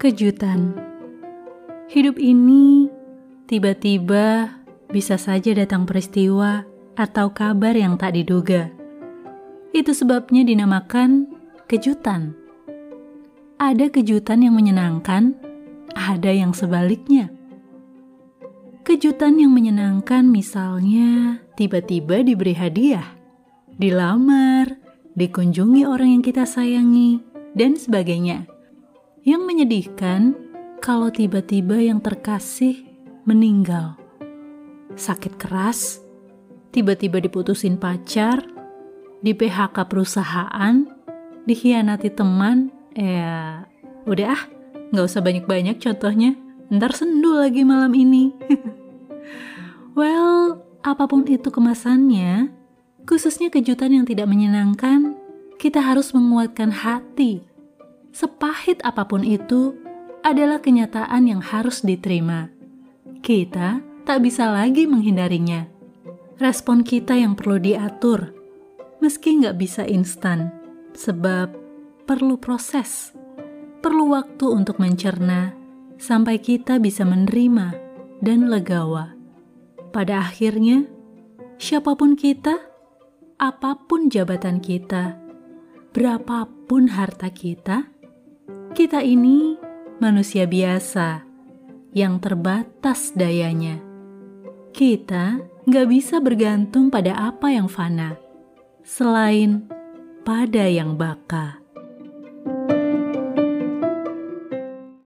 Kejutan hidup ini tiba-tiba bisa saja datang peristiwa atau kabar yang tak diduga. Itu sebabnya dinamakan kejutan. Ada kejutan yang menyenangkan, ada yang sebaliknya. Kejutan yang menyenangkan misalnya tiba-tiba diberi hadiah, dilamar, dikunjungi orang yang kita sayangi, dan sebagainya. Yang menyedihkan kalau tiba-tiba yang terkasih meninggal. Sakit keras, tiba-tiba diputusin pacar, di PHK perusahaan, dikhianati teman, ya udah ah, nggak usah banyak-banyak contohnya, ntar sendu lagi malam ini. well, apa pun itu kemasannya, khususnya kejutan yang tidak menyenangkan, kita harus menguatkan hati. Sepahit apa pun itu, adalah kenyataan yang harus diterima. Kita tak bisa lagi menghindarinya. Respon kita yang perlu diatur, meski nggak bisa instan, sebab perlu proses, perlu waktu untuk mencerna sampai kita bisa menerima dan legawa. Pada akhirnya, siapa pun kita, apa pun jabatan kita, berapapun harta kita, kita ini manusia biasa yang terbatas dayanya. Kita nggak bisa bergantung pada apa yang fana, selain pada yang baka.